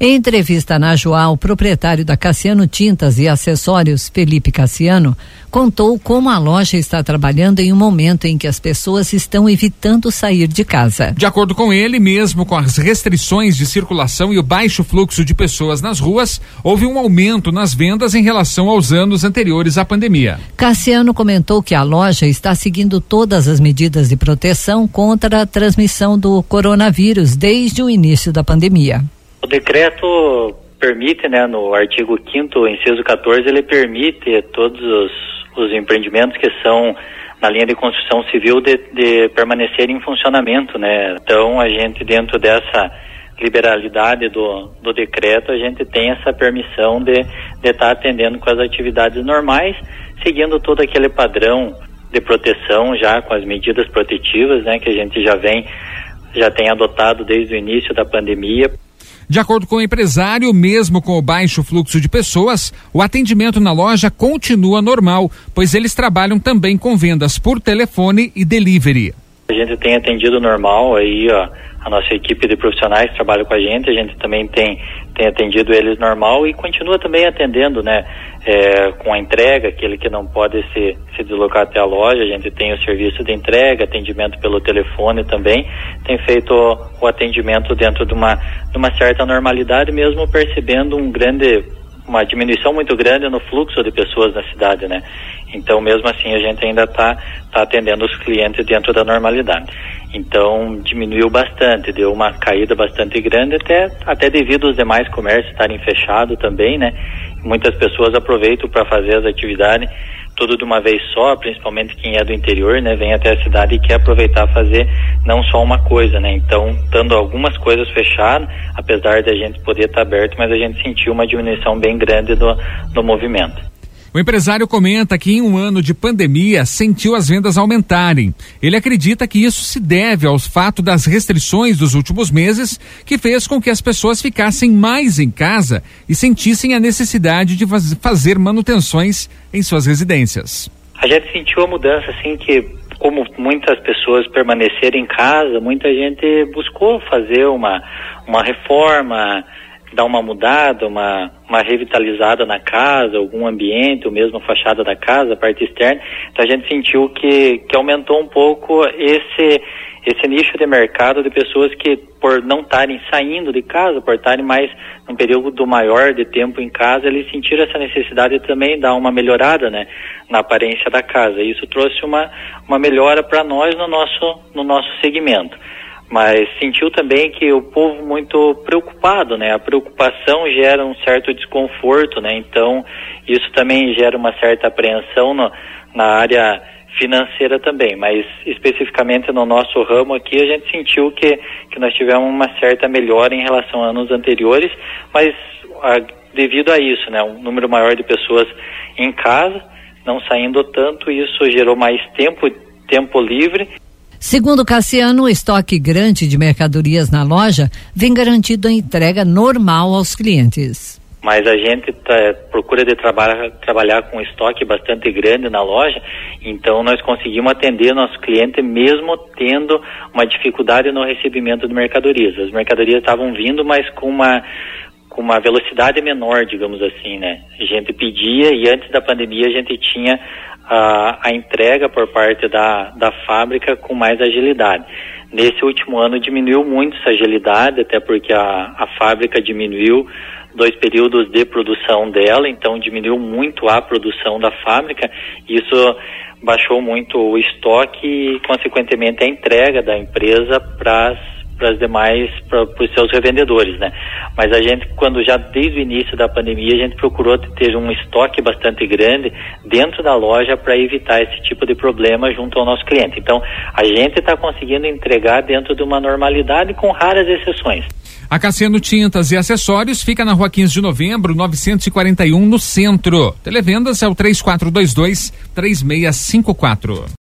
Em entrevista na Joá, o proprietário da Cassiano Tintas e Acessórios, Felipe Cassiano, contou como a loja está trabalhando em um momento em que as pessoas estão evitando sair de casa. De acordo com ele, mesmo com as restrições de circulação e o baixo fluxo de pessoas nas ruas, houve um aumento nas vendas em relação aos anos anteriores à pandemia. Cassiano comentou que a loja está seguindo todas as medidas de proteção contra a transmissão do coronavírus desde o início da pandemia. O decreto permite, né, no artigo 5 inciso 14, ele permite todos os, os empreendimentos que são na linha de construção civil de, de permanecer em funcionamento, né? Então a gente dentro dessa liberalidade do, do decreto, a gente tem essa permissão de estar tá atendendo com as atividades normais, seguindo todo aquele padrão de proteção já com as medidas protetivas, né, que a gente já vem já tem adotado desde o início da pandemia. De acordo com o empresário, mesmo com o baixo fluxo de pessoas, o atendimento na loja continua normal, pois eles trabalham também com vendas por telefone e delivery. A gente tem atendido normal aí, ó, a nossa equipe de profissionais trabalha com a gente, a gente também tem, tem atendido eles normal e continua também atendendo, né, é, com a entrega, aquele que não pode se, se deslocar até a loja, a gente tem o serviço de entrega, atendimento pelo telefone também, tem feito o, o atendimento dentro de uma, de uma certa normalidade, mesmo percebendo um grande uma diminuição muito grande no fluxo de pessoas na cidade, né? Então, mesmo assim, a gente ainda está tá atendendo os clientes dentro da normalidade. Então, diminuiu bastante, deu uma caída bastante grande, até, até devido aos demais comércios estarem fechados também, né? Muitas pessoas aproveitam para fazer as atividades tudo de uma vez só, principalmente quem é do interior, né, vem até a cidade e quer aproveitar fazer não só uma coisa, né? Então, estando algumas coisas fechadas, apesar de a gente poder estar tá aberto, mas a gente sentiu uma diminuição bem grande do, do movimento. O empresário comenta que em um ano de pandemia sentiu as vendas aumentarem. Ele acredita que isso se deve ao fato das restrições dos últimos meses, que fez com que as pessoas ficassem mais em casa e sentissem a necessidade de fazer manutenções em suas residências. A gente sentiu a mudança, assim, que como muitas pessoas permaneceram em casa, muita gente buscou fazer uma, uma reforma, dar uma mudada, uma, uma revitalizada na casa, algum ambiente, ou mesmo a fachada da casa, a parte externa. Então a gente sentiu que, que aumentou um pouco esse, esse nicho de mercado de pessoas que, por não estarem saindo de casa, por estarem mais num período maior de tempo em casa, eles sentiram essa necessidade de também dar uma melhorada né, na aparência da casa. Isso trouxe uma, uma melhora para nós no nosso, no nosso segmento mas sentiu também que o povo muito preocupado, né? A preocupação gera um certo desconforto, né? Então isso também gera uma certa apreensão no, na área financeira também, mas especificamente no nosso ramo aqui a gente sentiu que, que nós tivemos uma certa melhora em relação a anos anteriores, mas a, devido a isso, né? Um número maior de pessoas em casa, não saindo tanto, isso gerou mais tempo, tempo livre Segundo Cassiano, o estoque grande de mercadorias na loja vem garantido a entrega normal aos clientes. Mas a gente tá, procura de trabalhar, trabalhar com estoque bastante grande na loja, então nós conseguimos atender nosso cliente mesmo tendo uma dificuldade no recebimento de mercadorias. As mercadorias estavam vindo, mas com uma com uma velocidade menor, digamos assim, né? A gente pedia e antes da pandemia a gente tinha a, a entrega por parte da, da fábrica com mais agilidade. Nesse último ano diminuiu muito essa agilidade, até porque a, a fábrica diminuiu dois períodos de produção dela, então diminuiu muito a produção da fábrica. Isso baixou muito o estoque e, consequentemente, a entrega da empresa para as para as demais, para os seus revendedores, né? Mas a gente, quando já desde o início da pandemia, a gente procurou ter um estoque bastante grande dentro da loja para evitar esse tipo de problema junto ao nosso cliente. Então, a gente está conseguindo entregar dentro de uma normalidade com raras exceções. A Cassiano Tintas e Acessórios fica na rua 15 de novembro, 941, no centro. Televendas é o 3422 3654.